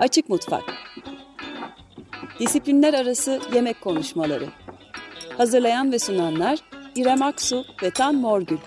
Açık Mutfak. Disiplinler Arası Yemek Konuşmaları. Hazırlayan ve sunanlar İrem Aksu ve Tan Morgül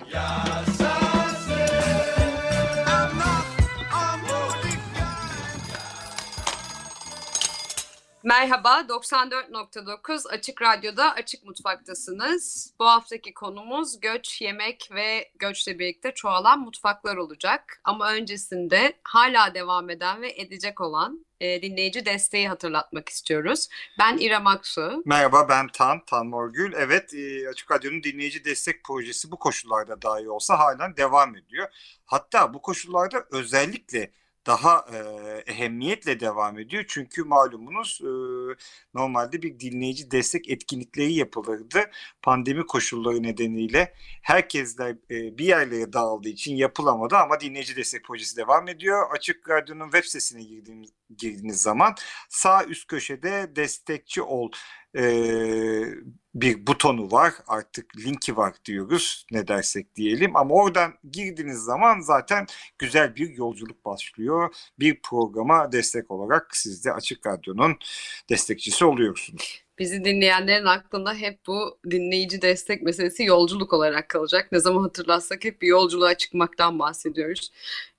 Merhaba, 94.9 Açık Radyo'da Açık Mutfak'tasınız. Bu haftaki konumuz göç, yemek ve göçle birlikte çoğalan mutfaklar olacak. Ama öncesinde hala devam eden ve edecek olan e, dinleyici desteği hatırlatmak istiyoruz. Ben İrem Aksu. Merhaba ben Tan, Tan Morgül. Evet e, Açık Radyo'nun dinleyici destek projesi bu koşullarda dahi olsa halen devam ediyor. Hatta bu koşullarda özellikle daha e, ehemmiyetle devam ediyor. Çünkü malumunuz e, normalde bir dinleyici destek etkinlikleri yapılırdı. Pandemi koşulları nedeniyle herkesler e, bir yerlere dağıldığı için yapılamadı ama dinleyici destek projesi devam ediyor. Açık Radyo'nun web sitesine girdiğimiz, girdiğiniz zaman sağ üst köşede destekçi ol bir butonu var artık linki var diyoruz ne dersek diyelim ama oradan girdiğiniz zaman zaten güzel bir yolculuk başlıyor. Bir programa destek olarak siz de Açık Radyo'nun destekçisi oluyorsunuz. Bizi dinleyenlerin aklında hep bu dinleyici destek meselesi yolculuk olarak kalacak. Ne zaman hatırlatsak hep bir yolculuğa çıkmaktan bahsediyoruz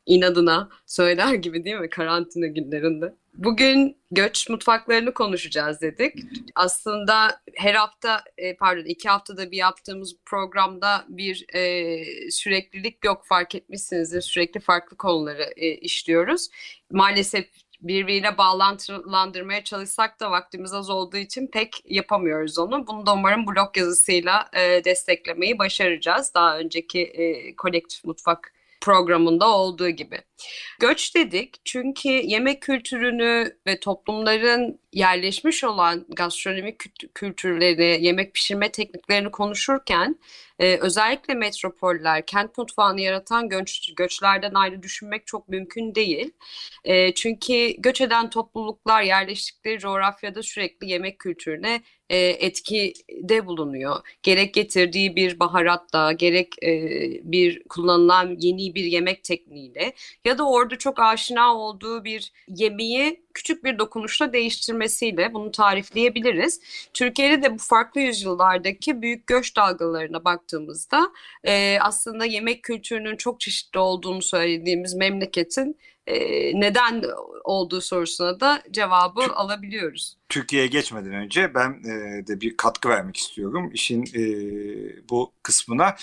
inadına söyler gibi değil mi karantina günlerinde? Bugün göç mutfaklarını konuşacağız dedik. Aslında her hafta e, pardon iki haftada bir yaptığımız programda bir e, süreklilik yok fark etmişsinizdir. Sürekli farklı konuları e, işliyoruz. Maalesef birbiriyle bağlantılandırmaya çalışsak da vaktimiz az olduğu için pek yapamıyoruz onu. Bunu da umarım blog yazısıyla e, desteklemeyi başaracağız. Daha önceki e, kolektif mutfak programında olduğu gibi. Göç dedik çünkü yemek kültürünü ve toplumların yerleşmiş olan gastronomik kültürleri, yemek pişirme tekniklerini konuşurken e, özellikle metropoller, kent mutfağını yaratan göç, göçlerden ayrı düşünmek çok mümkün değil. E, çünkü göç eden topluluklar yerleştikleri coğrafyada sürekli yemek kültürüne e, etkide bulunuyor. Gerek getirdiği bir baharatla, gerek e, bir kullanılan yeni bir yemek tekniğiyle ya da orada çok aşina olduğu bir yemeği küçük bir dokunuşla değiştirmesiyle bunu tarifleyebiliriz. Türkiye'de de bu farklı yüzyıllardaki büyük göç dalgalarına baktığımızda e, aslında yemek kültürünün çok çeşitli olduğunu söylediğimiz memleketin e, neden olduğu sorusuna da cevabı T- alabiliyoruz. Türkiye'ye geçmeden önce ben e, de bir katkı vermek istiyorum işin e, bu kısmına.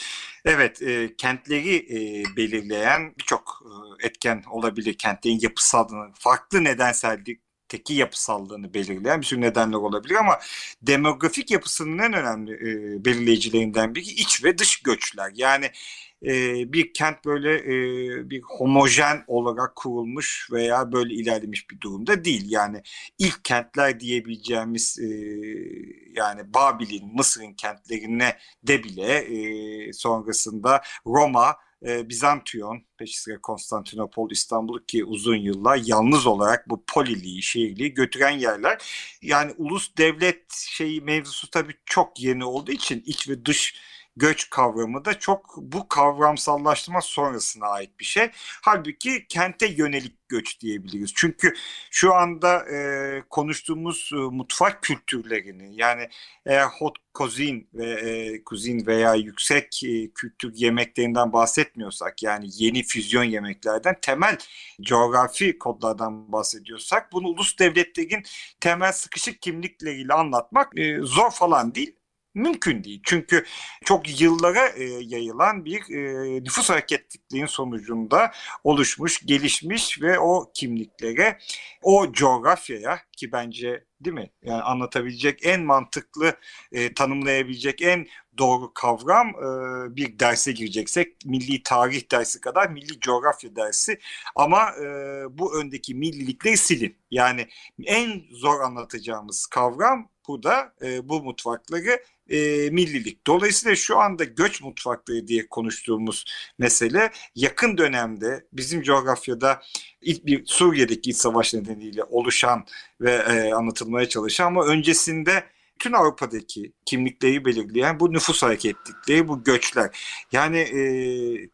Evet, e, kentleri e, belirleyen birçok e, etken olabilir. Kentlerin yapısallığını, farklı nedensellik teki yapısallığını belirleyen bir sürü nedenler olabilir ama demografik yapısının en önemli e, belirleyicilerinden biri iç ve dış göçler. Yani e, bir kent böyle e, bir homojen olarak kurulmuş veya böyle ilerlemiş bir durumda değil. Yani ilk kentler diyebileceğimiz e, yani Babil'in, Mısır'ın kentlerine de bile e, sonrasında Roma, e, Bizantiyon, peşi sıra Konstantinopol, İstanbul ki uzun yıllar yalnız olarak bu poliliği, şehirliği götüren yerler. Yani ulus devlet şeyi mevzusu tabii çok yeni olduğu için iç ve dış göç kavramı da çok bu kavramsallaştırma sonrasına ait bir şey. Halbuki kente yönelik göç diyebiliriz. Çünkü şu anda e, konuştuğumuz e, mutfak kültürlerini yani e, hot cuisine ve e, cuisine veya yüksek e, kültür yemeklerinden bahsetmiyorsak yani yeni füzyon yemeklerden temel coğrafi kodlardan bahsediyorsak bunu ulus devletlerin temel sıkışık kimlikleriyle anlatmak e, zor falan değil mümkün değil. Çünkü çok yıllara e, yayılan bir e, nüfus hareketliğinin sonucunda oluşmuş, gelişmiş ve o kimliklere, o coğrafyaya ki bence değil mi? Yani anlatabilecek en mantıklı, e, tanımlayabilecek en doğru kavram e, bir derse gireceksek milli tarih dersi kadar milli coğrafya dersi ama e, bu öndeki millilikleri silin. Yani en zor anlatacağımız kavram burada e, bu mutfakları e, millilik. Dolayısıyla şu anda göç mutfakları diye konuştuğumuz mesele yakın dönemde bizim coğrafyada ilk bir Suriye'deki iç savaş nedeniyle oluşan ve e, anlatılmaya çalışan ama öncesinde bütün Avrupa'daki kimlikleri belirleyen bu nüfus hareketlikleri, bu göçler. Yani e,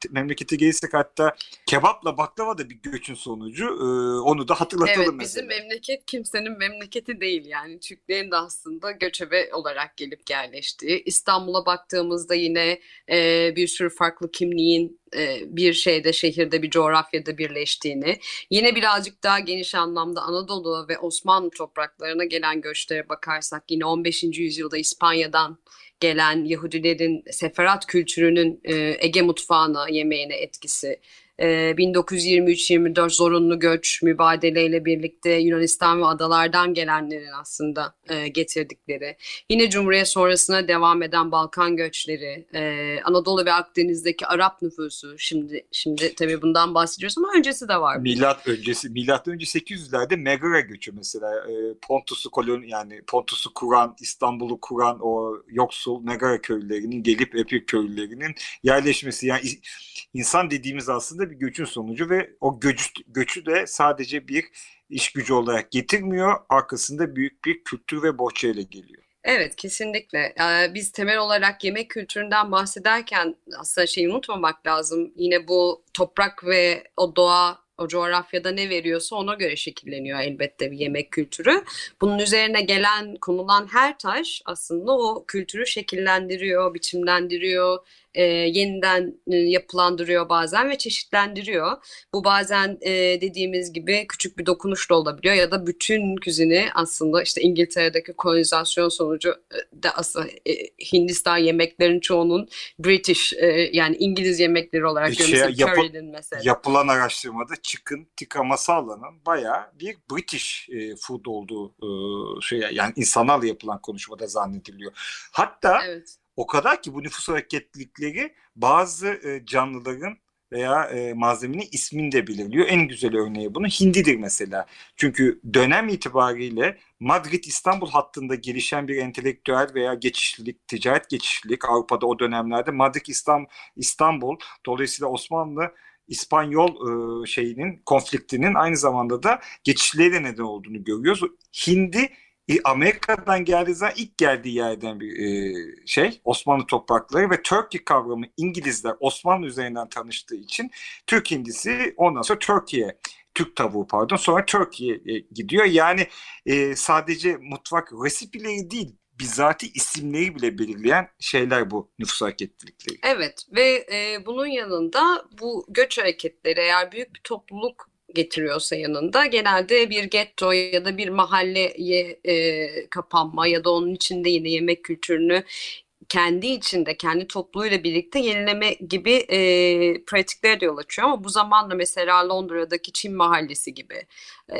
memlekete gelirsek hatta kebapla baklava da bir göçün sonucu. E, onu da hatırlatalım evet, mesela. bizim memleket kimsenin memleketi değil yani. Türklerin de aslında göçebe olarak gelip yerleştiği. İstanbul'a baktığımızda yine e, bir sürü farklı kimliğin e, bir şeyde şehirde bir coğrafyada birleştiğini yine birazcık daha geniş anlamda Anadolu ve Osmanlı topraklarına gelen göçlere bakarsak yine 15. yüzyılda İspanya'dan gelen Yahudilerin seferat kültürünün e, Ege mutfağına yemeğine etkisi 1923-24 ee, zorunlu göç mübadeleyle birlikte Yunanistan ve adalardan gelenlerin aslında e, getirdikleri, yine Cumhuriyet sonrasına devam eden Balkan göçleri, e, Anadolu ve Akdeniz'deki Arap nüfusu, şimdi şimdi tabii bundan bahsediyoruz ama öncesi de var. Milat öncesi, milat önce 800'lerde Megara göçü mesela e, Pontus'u koloni yani Pontus'u kuran, İstanbul'u kuran o yoksul Megara köylülerinin gelip Epir köylülerinin yerleşmesi yani insan dediğimiz aslında bir göçün sonucu ve o göç, göçü de sadece bir iş gücü olarak getirmiyor. Arkasında büyük bir kültür ve bohçayla geliyor. Evet kesinlikle. Ee, biz temel olarak yemek kültüründen bahsederken aslında şeyi unutmamak lazım. Yine bu toprak ve o doğa o coğrafyada ne veriyorsa ona göre şekilleniyor elbette bir yemek kültürü. Bunun üzerine gelen konulan her taş aslında o kültürü şekillendiriyor, biçimlendiriyor, e, yeniden e, yapılandırıyor bazen ve çeşitlendiriyor. Bu bazen e, dediğimiz gibi küçük bir dokunuş da olabiliyor ya da bütün küzini aslında işte İngiltere'deki kolonizasyon sonucu e, da aslında e, Hindistan yemeklerin çoğunun British e, yani İngiliz yemekleri olarak şey, yapı, mesela. Yapılan araştırmada chicken tikka masala'nın bayağı bir British e, food olduğu e, şey yani insanlarla yapılan konuşmada zannediliyor. Hatta evet o kadar ki bu nüfus hareketlilikleri bazı e, canlıların veya e, malzemenin ismini de belirliyor. En güzel örneği bunu hindidir mesela. Çünkü dönem itibariyle Madrid-İstanbul hattında gelişen bir entelektüel veya geçişlilik, ticaret geçişlilik Avrupa'da o dönemlerde Madrid-İstanbul dolayısıyla Osmanlı İspanyol e, şeyinin konfliktinin aynı zamanda da geçişlere neden olduğunu görüyoruz. Hindi e, Amerika'dan geldiği zaman ilk geldiği yerden bir e, şey Osmanlı toprakları ve Turkey kavramı İngilizler Osmanlı üzerinden tanıştığı için Türk Hindisi ondan sonra Türkiye Türk tavuğu pardon sonra Türkiye'ye gidiyor. Yani e, sadece mutfak resipileri değil bizzati isimleri bile belirleyen şeyler bu nüfus hareketlilikleri. Evet ve e, bunun yanında bu göç hareketleri eğer büyük bir topluluk getiriyorsa yanında genelde bir getto ya da bir mahalleye e, kapanma ya da onun içinde yine yemek kültürünü kendi içinde, kendi topluluğuyla birlikte yenileme gibi e, pratiklere de yol açıyor. Ama bu zamanla mesela Londra'daki Çin Mahallesi gibi e,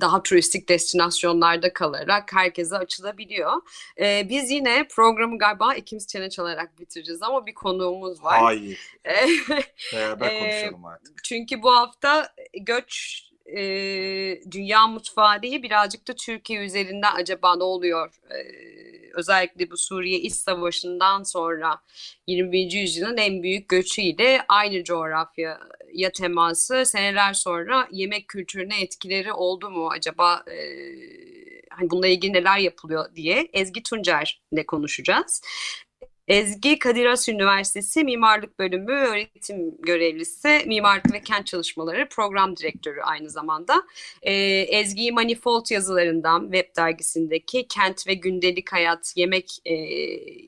daha turistik destinasyonlarda kalarak herkese açılabiliyor. E, biz yine programı galiba ikimiz çene çalarak bitireceğiz ama bir konuğumuz var. Hayır. Beraber konuşalım artık. Çünkü bu hafta göç e, dünya mutfağı değil birazcık da Türkiye üzerinden acaba ne oluyor? E, özellikle bu Suriye İç Savaşı'ndan sonra 21. yüzyılın en büyük göçüyle aynı coğrafyaya teması seneler sonra yemek kültürüne etkileri oldu mu acaba? E, hani bununla ilgili neler yapılıyor diye Ezgi Tuncer ile konuşacağız. Ezgi Kadir Has Üniversitesi Mimarlık Bölümü öğretim görevlisi, Mimarlık ve Kent Çalışmaları Program Direktörü aynı zamanda. Ee, Manifold yazılarından, Web dergisindeki Kent ve Gündelik Hayat yemek e,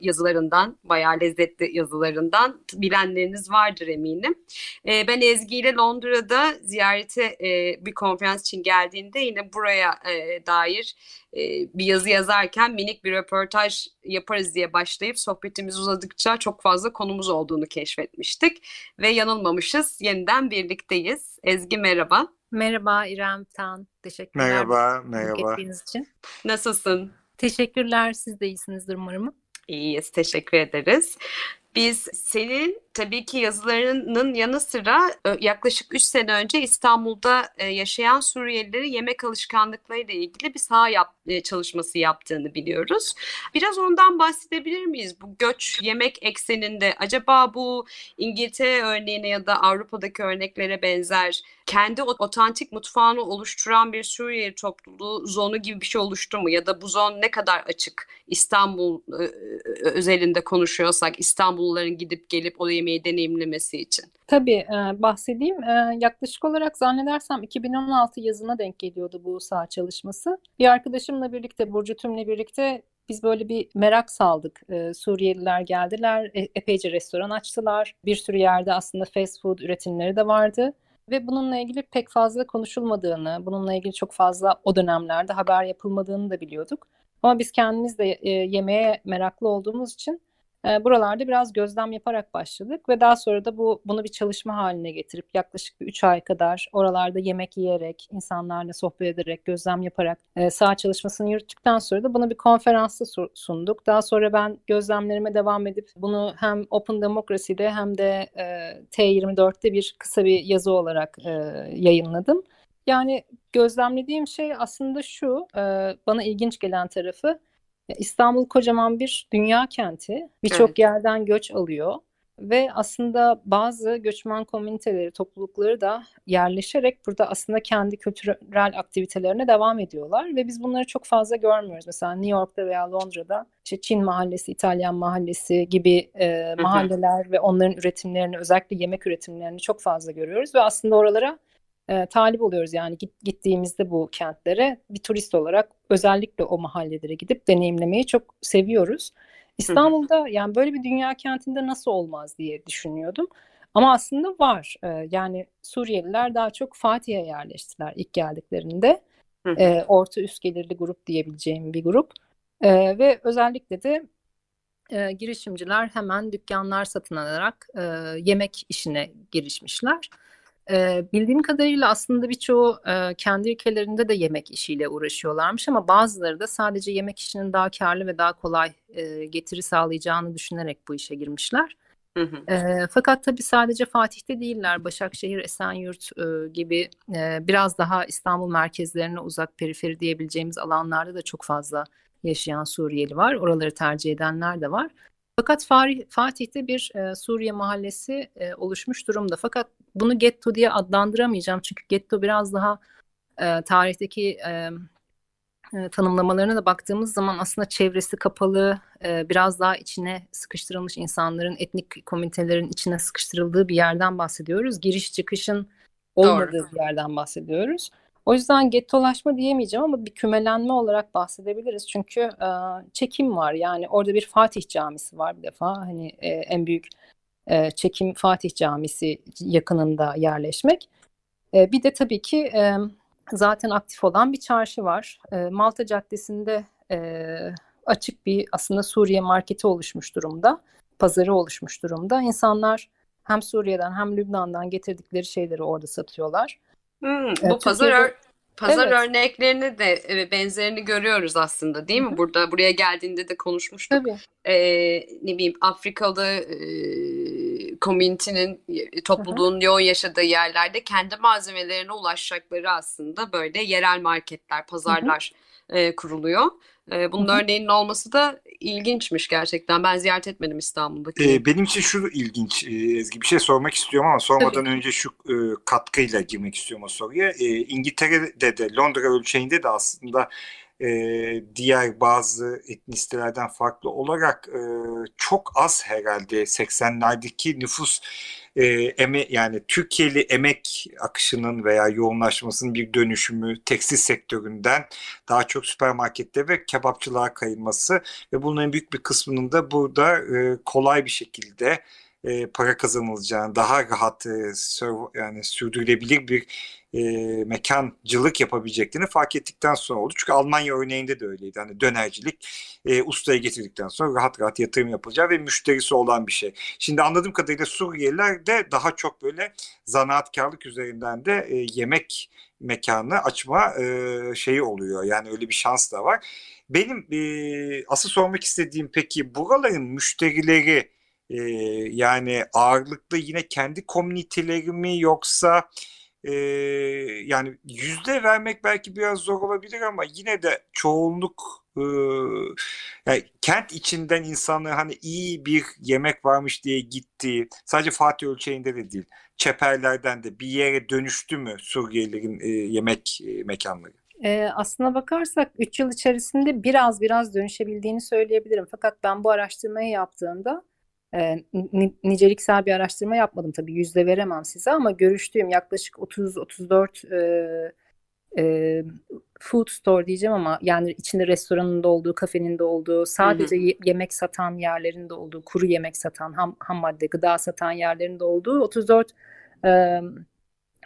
yazılarından, bayağı lezzetli yazılarından bilenleriniz vardır eminim. Ee, ben Ezgi ile Londra'da ziyarete e, bir konferans için geldiğinde yine buraya e, dair bir yazı yazarken minik bir röportaj yaparız diye başlayıp sohbetimiz uzadıkça çok fazla konumuz olduğunu keşfetmiştik ve yanılmamışız. Yeniden birlikteyiz. Ezgi merhaba. Merhaba İrem Tan. Teşekkürler. Merhaba, merhaba. için. Nasılsın? Teşekkürler. Siz de iyisinizdir umarım. İyiyiz. Teşekkür ederiz. Biz senin tabii ki yazılarının yanı sıra yaklaşık 3 sene önce İstanbul'da yaşayan Suriyelileri yemek alışkanlıklarıyla ilgili bir saha yap, çalışması yaptığını biliyoruz. Biraz ondan bahsedebilir miyiz? Bu göç yemek ekseninde acaba bu İngiltere örneğine ya da Avrupa'daki örneklere benzer kendi otantik mutfağını oluşturan bir Suriye topluluğu zonu gibi bir şey oluştu mu? Ya da bu zon ne kadar açık? İstanbul özelinde konuşuyorsak İstanbulluların gidip gelip o yemeği deneyimlemesi için. Tabii e, bahsedeyim. E, yaklaşık olarak zannedersem 2016 yazına denk geliyordu bu saha çalışması. Bir arkadaşımla birlikte, Burcu Tüm'le birlikte biz böyle bir merak saldık. E, Suriyeliler geldiler, e, epeyce restoran açtılar. Bir sürü yerde aslında fast food üretimleri de vardı ve bununla ilgili pek fazla konuşulmadığını, bununla ilgili çok fazla o dönemlerde haber yapılmadığını da biliyorduk. Ama biz kendimiz de e, yemeğe meraklı olduğumuz için e, buralarda biraz gözlem yaparak başladık ve daha sonra da bu bunu bir çalışma haline getirip yaklaşık bir 3 ay kadar oralarda yemek yiyerek, insanlarla sohbet ederek, gözlem yaparak e, saha çalışmasını yürüttükten sonra da bunu bir konferansta sunduk. Daha sonra ben gözlemlerime devam edip bunu hem Open Democracy'de hem de e, T24'te bir kısa bir yazı olarak e, yayınladım. Yani gözlemlediğim şey aslında şu, e, bana ilginç gelen tarafı İstanbul kocaman bir dünya kenti. Birçok evet. yerden göç alıyor ve aslında bazı göçmen komüniteleri, toplulukları da yerleşerek burada aslında kendi kültürel aktivitelerine devam ediyorlar ve biz bunları çok fazla görmüyoruz. Mesela New York'ta veya Londra'da işte Çin mahallesi, İtalyan mahallesi gibi e, mahalleler ve onların üretimlerini, özellikle yemek üretimlerini çok fazla görüyoruz ve aslında oralara e, talip oluyoruz. Yani git, gittiğimizde bu kentlere bir turist olarak özellikle o mahallelere gidip deneyimlemeyi çok seviyoruz. İstanbul'da yani böyle bir dünya kentinde nasıl olmaz diye düşünüyordum. Ama aslında var. E, yani Suriyeliler daha çok Fatih'e yerleştiler ilk geldiklerinde. E, orta üst gelirli grup diyebileceğim bir grup. E, ve özellikle de e, girişimciler hemen dükkanlar satın alarak e, yemek işine girişmişler. E, bildiğim kadarıyla aslında birçoğu e, kendi ülkelerinde de yemek işiyle uğraşıyorlarmış ama bazıları da sadece yemek işinin daha karlı ve daha kolay e, getiri sağlayacağını düşünerek bu işe girmişler. Hı hı. E, fakat tabii sadece Fatih'te değiller. Başakşehir, Esenyurt e, gibi e, biraz daha İstanbul merkezlerine uzak periferi diyebileceğimiz alanlarda da çok fazla yaşayan Suriyeli var. Oraları tercih edenler de var. Fakat Fatih'te bir e, Suriye mahallesi e, oluşmuş durumda. Fakat bunu getto diye adlandıramayacağım. Çünkü getto biraz daha e, tarihteki e, e, tanımlamalarına da baktığımız zaman aslında çevresi kapalı, e, biraz daha içine sıkıştırılmış insanların, etnik komünitelerin içine sıkıştırıldığı bir yerden bahsediyoruz. Giriş çıkışın olmadığı Doğru. bir yerden bahsediyoruz. O yüzden gettolaşma diyemeyeceğim ama bir kümelenme olarak bahsedebiliriz. Çünkü e, çekim var. Yani orada bir Fatih Camisi var bir defa. Hani e, en büyük e, çekim Fatih Camisi yakınında yerleşmek. E, bir de tabii ki e, zaten aktif olan bir çarşı var. E, Malta Caddesi'nde e, açık bir aslında Suriye marketi oluşmuş durumda. Pazarı oluşmuş durumda. İnsanlar hem Suriye'den hem Lübnan'dan getirdikleri şeyleri orada satıyorlar. Hmm, bu pazar pazar evet. örneklerini de e, benzerini görüyoruz aslında değil mi? Burada buraya geldiğinde de konuşmuştuk. Tabii. Ee, ne bileyim Afrikalı e, komünitenin topluluğun Hı-hı. yoğun yaşadığı yerlerde kendi malzemelerine ulaşacakları aslında böyle yerel marketler, pazarlar e, kuruluyor. E, bunun Hı-hı. örneğinin olması da ilginçmiş gerçekten. Ben ziyaret etmedim İstanbul'daki. E, benim için şu ilginç e, Ezgi bir şey sormak istiyorum ama sormadan Tabii. önce şu e, katkıyla girmek istiyorum o soruya. E, İngiltere'de de Londra ölçeğinde de aslında e, diğer bazı etnisitelerden farklı olarak e, çok az herhalde 80'lerdeki nüfus e, eme yani Türkiye'li emek akışının veya yoğunlaşmasının bir dönüşümü tekstil sektöründen daha çok süpermarkette ve kebapçılığa kayılması ve bunların büyük bir kısmının da burada e, kolay bir şekilde e, para kazanılacağını, daha rahat e, yani sürdürülebilir bir e, mekancılık yapabileceklerini fark ettikten sonra oldu. Çünkü Almanya örneğinde de öyleydi. Hani dönercilik e, ustaya getirdikten sonra rahat rahat yatırım yapılacağı ve müşterisi olan bir şey. Şimdi anladığım kadarıyla Suriyeliler de daha çok böyle zanaatkarlık üzerinden de e, yemek mekanı açma e, şeyi oluyor. Yani öyle bir şans da var. Benim e, asıl sormak istediğim peki buraların müşterileri E, yani ağırlıklı yine kendi komüniteleri mi yoksa e, yani yüzde vermek belki biraz zor olabilir ama yine de çoğunluk e, yani kent içinden insanlar hani iyi bir yemek varmış diye gittiği sadece Fatih ölçeğinde de değil çeperlerden de bir yere dönüştü mü Suriyelilerin e, yemek e, mekanları? E, aslına bakarsak 3 yıl içerisinde biraz biraz dönüşebildiğini söyleyebilirim. Fakat ben bu araştırmayı yaptığımda e, niceliksel bir araştırma yapmadım tabii yüzde veremem size ama görüştüğüm yaklaşık 30-34 e, e, food store diyeceğim ama yani içinde restoranın da olduğu, kafenin de olduğu, sadece hı hı. yemek satan yerlerin de olduğu, kuru yemek satan, ham, ham madde, gıda satan yerlerin de olduğu 34 e,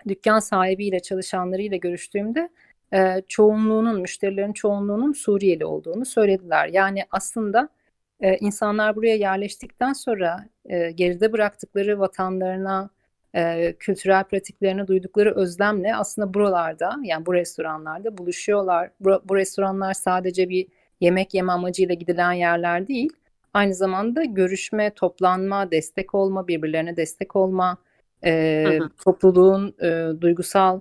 dükkan sahibiyle çalışanlarıyla görüştüğümde e, çoğunluğunun, müşterilerin çoğunluğunun Suriyeli olduğunu söylediler. Yani aslında e, insanlar buraya yerleştikten sonra e, geride bıraktıkları vatanlarına, e, kültürel pratiklerine duydukları özlemle aslında buralarda yani bu restoranlarda buluşuyorlar. Bu, bu restoranlar sadece bir yemek yeme amacıyla gidilen yerler değil. Aynı zamanda görüşme, toplanma, destek olma, birbirlerine destek olma, e, hı hı. topluluğun e, duygusal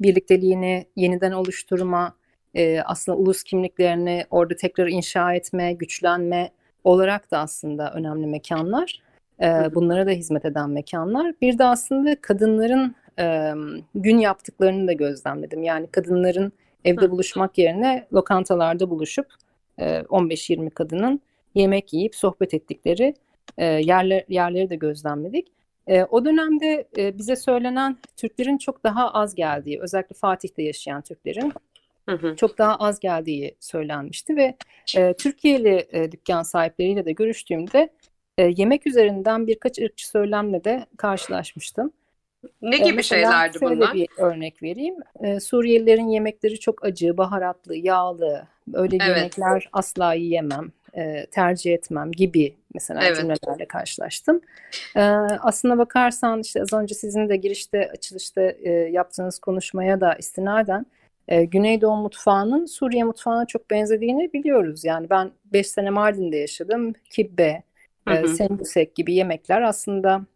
birlikteliğini yeniden oluşturma, e, aslında ulus kimliklerini orada tekrar inşa etme, güçlenme olarak da aslında önemli mekanlar. E, bunlara da hizmet eden mekanlar. Bir de aslında kadınların e, gün yaptıklarını da gözlemledim. Yani kadınların evde buluşmak yerine lokantalarda buluşup e, 15-20 kadının yemek yiyip sohbet ettikleri e, yerler, yerleri de gözlemledik. E, o dönemde e, bize söylenen Türklerin çok daha az geldiği, özellikle Fatih'te yaşayan Türklerin hı hı. çok daha az geldiği söylenmişti ve e, Türkiye'li e, dükkan sahipleriyle de görüştüğümde e, yemek üzerinden birkaç ırkçı söylemle de karşılaşmıştım. Ne gibi e, şeylerdi şöyle bunlar? bir örnek vereyim. E, Suriyelilerin yemekleri çok acı, baharatlı, yağlı. Öyle evet. yemekler asla yiyemem, e, tercih etmem gibi mesela evet. cümlelerle karşılaştım. E, aslına bakarsan işte az önce sizin de girişte, açılışta e, yaptığınız konuşmaya da istinaden e, Güneydoğu mutfağının Suriye mutfağına çok benzediğini biliyoruz. Yani ben 5 sene Mardin'de yaşadım. Kibbe, e, sembusek gibi yemekler aslında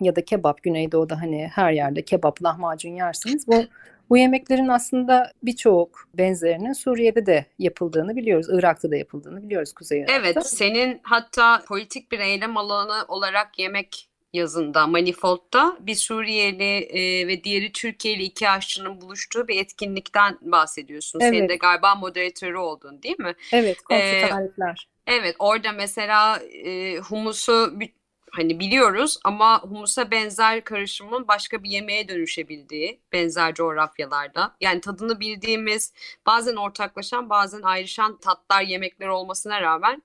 ya da kebap Güneydoğu'da hani her yerde kebap, lahmacun yersiniz. Bu bu yemeklerin aslında birçok benzerinin Suriye'de de yapıldığını biliyoruz. Irak'ta da yapıldığını biliyoruz Kuzey Irak'ta. Evet, senin hatta politik bir eylem alanı olarak yemek yazında Manifold'da bir Suriyeli e, ve diğeri Türkiye'li iki aşçının buluştuğu bir etkinlikten bahsediyorsun. Evet. Senin de galiba moderatörü oldun değil mi? Evet, komşu ee. Evet, orada mesela e, humusu hani biliyoruz ama humusa benzer karışımın başka bir yemeğe dönüşebildiği benzer coğrafyalarda. Yani tadını bildiğimiz, bazen ortaklaşan, bazen ayrışan tatlar, yemekler olmasına rağmen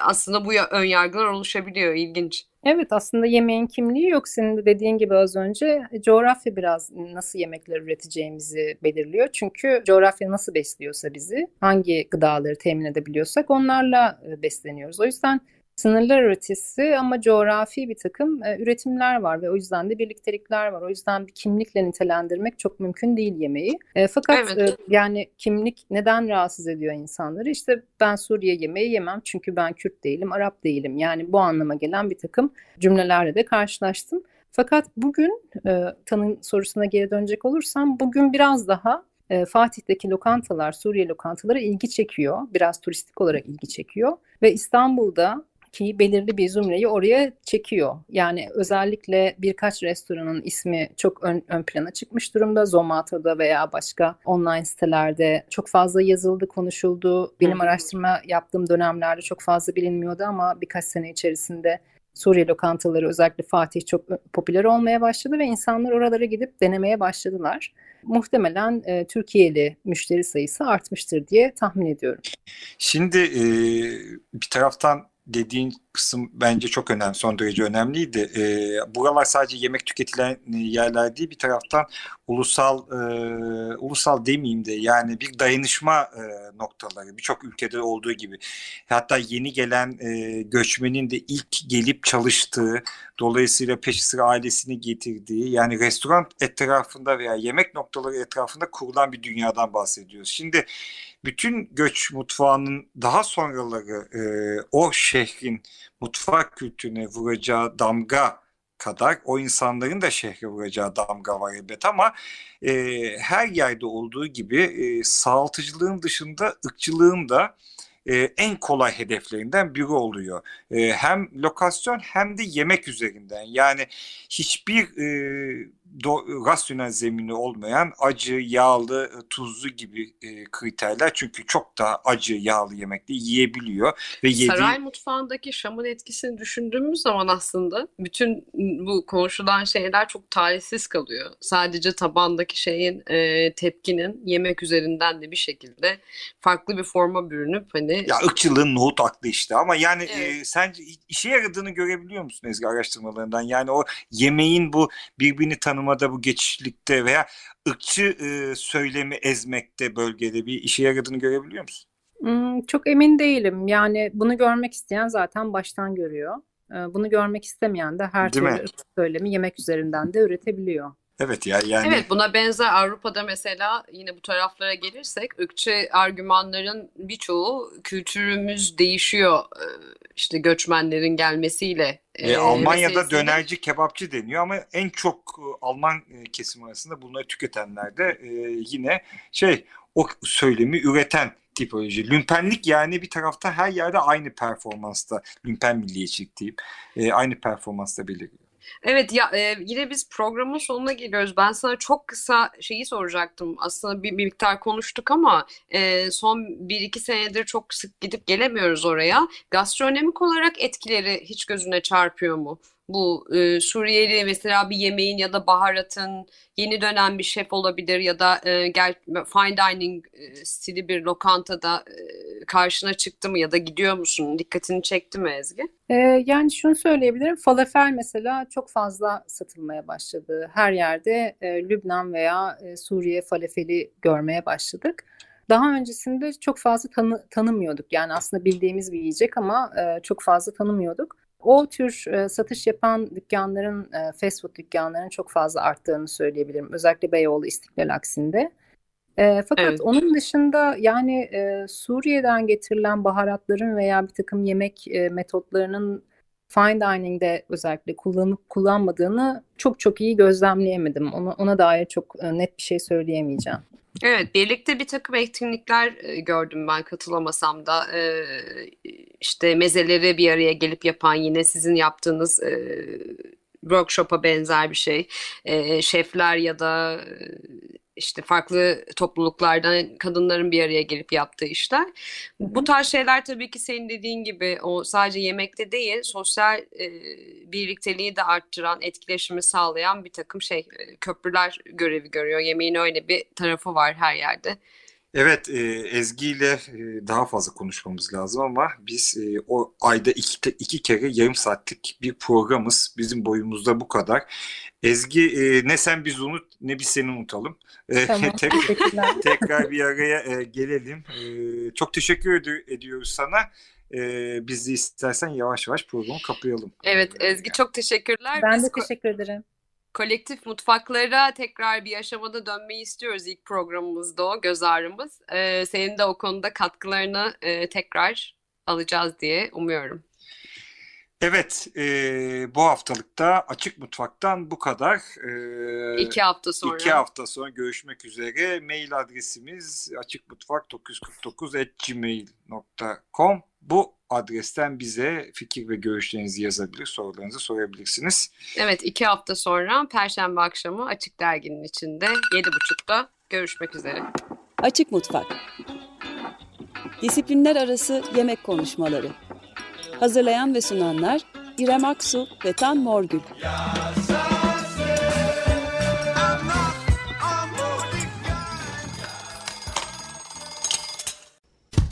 aslında bu ön yargılar oluşabiliyor. İlginç. Evet aslında yemeğin kimliği yok. Senin de dediğin gibi az önce e, coğrafya biraz nasıl yemekler üreteceğimizi belirliyor. Çünkü coğrafya nasıl besliyorsa bizi, hangi gıdaları temin edebiliyorsak onlarla e, besleniyoruz. O yüzden sınırlar ötesi ama coğrafi bir takım e, üretimler var ve o yüzden de birliktelikler var. O yüzden bir kimlikle nitelendirmek çok mümkün değil yemeği. E, fakat evet. e, yani kimlik neden rahatsız ediyor insanları? İşte ben Suriye yemeği yemem çünkü ben Kürt değilim, Arap değilim. Yani bu anlama gelen bir takım cümlelerle de karşılaştım. Fakat bugün e, tanın sorusuna geri dönecek olursam bugün biraz daha e, Fatih'teki lokantalar, Suriye lokantaları ilgi çekiyor. Biraz turistik olarak ilgi çekiyor. Ve İstanbul'da ki belirli bir zümreyi oraya çekiyor. Yani özellikle birkaç restoranın ismi çok ön, ön plana çıkmış durumda. Zomato'da veya başka online sitelerde çok fazla yazıldı, konuşuldu. Benim araştırma yaptığım dönemlerde çok fazla bilinmiyordu ama birkaç sene içerisinde Suriye lokantaları özellikle Fatih çok popüler olmaya başladı ve insanlar oralara gidip denemeye başladılar. Muhtemelen e, Türkiye'li müşteri sayısı artmıştır diye tahmin ediyorum. Şimdi e, bir taraftan dediğin kısım bence çok önemli, son derece önemliydi. E, buralar sadece yemek tüketilen yerler değil, bir taraftan ulusal e, ulusal demeyeyim de yani bir dayanışma e, noktaları birçok ülkede olduğu gibi. Hatta yeni gelen e, göçmenin de ilk gelip çalıştığı, dolayısıyla peşi sıra ailesini getirdiği yani restoran etrafında veya yemek noktaları etrafında kurulan bir dünyadan bahsediyoruz. Şimdi bütün göç mutfağının daha sonraları e, o şehrin mutfak kültürüne vuracağı damga kadar o insanların da şehre vuracağı damga var elbet ama e, her yerde olduğu gibi e, sağaltıcılığın dışında ıkçılığın da e, en kolay hedeflerinden biri oluyor. E, hem lokasyon hem de yemek üzerinden. Yani hiçbir e, do, rasyonel zemini olmayan acı, yağlı, e, tuzlu gibi e, kriterler çünkü çok daha acı, yağlı yemekte yiyebiliyor ve yediği... Saray mutfağındaki Şam'ın etkisini düşündüğümüz zaman aslında bütün bu konuşulan şeyler çok talihsiz kalıyor. Sadece tabandaki şeyin e, tepkinin yemek üzerinden de bir şekilde farklı bir forma bürünüp hani ya ırkçılığın nohut aklı işte ama yani evet. e, sence işe yaradığını görebiliyor musun Ezgi araştırmalarından? Yani o yemeğin bu birbirini tanım tanımada bu geçişlikte veya ırkçı e, söylemi ezmekte bölgede bir işe yaradığını görebiliyor musun? Hmm, çok emin değilim. Yani bunu görmek isteyen zaten baştan görüyor. Bunu görmek istemeyen de her Değil türlü mi? söylemi yemek üzerinden de üretebiliyor. Evet ya yani. Evet buna benzer Avrupa'da mesela yine bu taraflara gelirsek ırkçı argümanların birçoğu kültürümüz değişiyor e, işte göçmenlerin gelmesiyle. E, e, Almanya'da meselesiyle. dönerci kebapçı deniyor ama en çok e, Alman kesim arasında bunları tüketenler de e, yine şey o söylemi üreten tipoloji. Lümpenlik yani bir tarafta her yerde aynı performansta, lümpen milliyetçilik deyip e, aynı performansta beliriyor. Evet ya e, yine biz programın sonuna geliyoruz. Ben sana çok kısa şeyi soracaktım. Aslında bir, bir miktar konuştuk ama e, son bir iki senedir çok sık gidip gelemiyoruz oraya. Gastronomik olarak etkileri hiç gözüne çarpıyor mu? Bu e, Suriyeli mesela bir yemeğin ya da baharatın yeni dönen bir şef olabilir ya da e, gel, fine dining e, stili bir lokantada e, karşına çıktı mı ya da gidiyor musun? Dikkatini çekti mi Ezgi? E, yani şunu söyleyebilirim. Falafel mesela çok fazla satılmaya başladı. Her yerde e, Lübnan veya e, Suriye falafeli görmeye başladık. Daha öncesinde çok fazla tanı, tanımıyorduk. Yani aslında bildiğimiz bir yiyecek ama e, çok fazla tanımıyorduk o tür e, satış yapan dükkanların, e, fast food dükkanlarının çok fazla arttığını söyleyebilirim. Özellikle Beyoğlu İstiklal aksinde. E, fakat evet. onun dışında yani e, Suriye'den getirilen baharatların veya bir takım yemek e, metotlarının fine dining'de özellikle kullanıp kullanmadığını çok çok iyi gözlemleyemedim. Ona, ona dair çok e, net bir şey söyleyemeyeceğim. Evet, birlikte bir takım etkinlikler e, gördüm ben katılamasam da. Ee, işte mezeleri bir araya gelip yapan yine sizin yaptığınız e, workshop'a benzer bir şey. E, şefler ya da işte farklı topluluklardan kadınların bir araya gelip yaptığı işler. Bu tarz şeyler tabii ki senin dediğin gibi o sadece yemekte değil sosyal e, birlikteliği de arttıran, etkileşimi sağlayan bir takım şey e, köprüler görevi görüyor. Yemeğin öyle bir tarafı var her yerde. Evet e, Ezgi ile e, daha fazla konuşmamız lazım ama biz e, o ayda iki, iki kere yarım saatlik bir programız. Bizim boyumuzda bu kadar. Ezgi e, ne sen biz unut ne biz seni unutalım. E, tamam. tekrar, tekrar bir araya e, gelelim. E, çok teşekkür ed- ediyoruz sana. E, biz de istersen yavaş yavaş programı kapayalım. Evet Ezgi çok teşekkürler. Ben biz de teşekkür ederim kolektif mutfaklara tekrar bir aşamada dönmeyi istiyoruz ilk programımızda o göz ağrımız. Ee, senin de o konuda katkılarını e, tekrar alacağız diye umuyorum. Evet, e, bu haftalıkta Açık Mutfak'tan bu kadar. E, iki hafta sonra. İki hafta sonra görüşmek üzere. Mail adresimiz açıkmutfak949.gmail.com Bu adresten bize fikir ve görüşlerinizi yazabilir, sorularınızı sorabilirsiniz. Evet, iki hafta sonra Perşembe akşamı Açık Dergi'nin içinde 7.30'da görüşmek üzere. Açık Mutfak Disiplinler Arası Yemek Konuşmaları Hazırlayan ve sunanlar İrem Aksu ve Tan Morgül.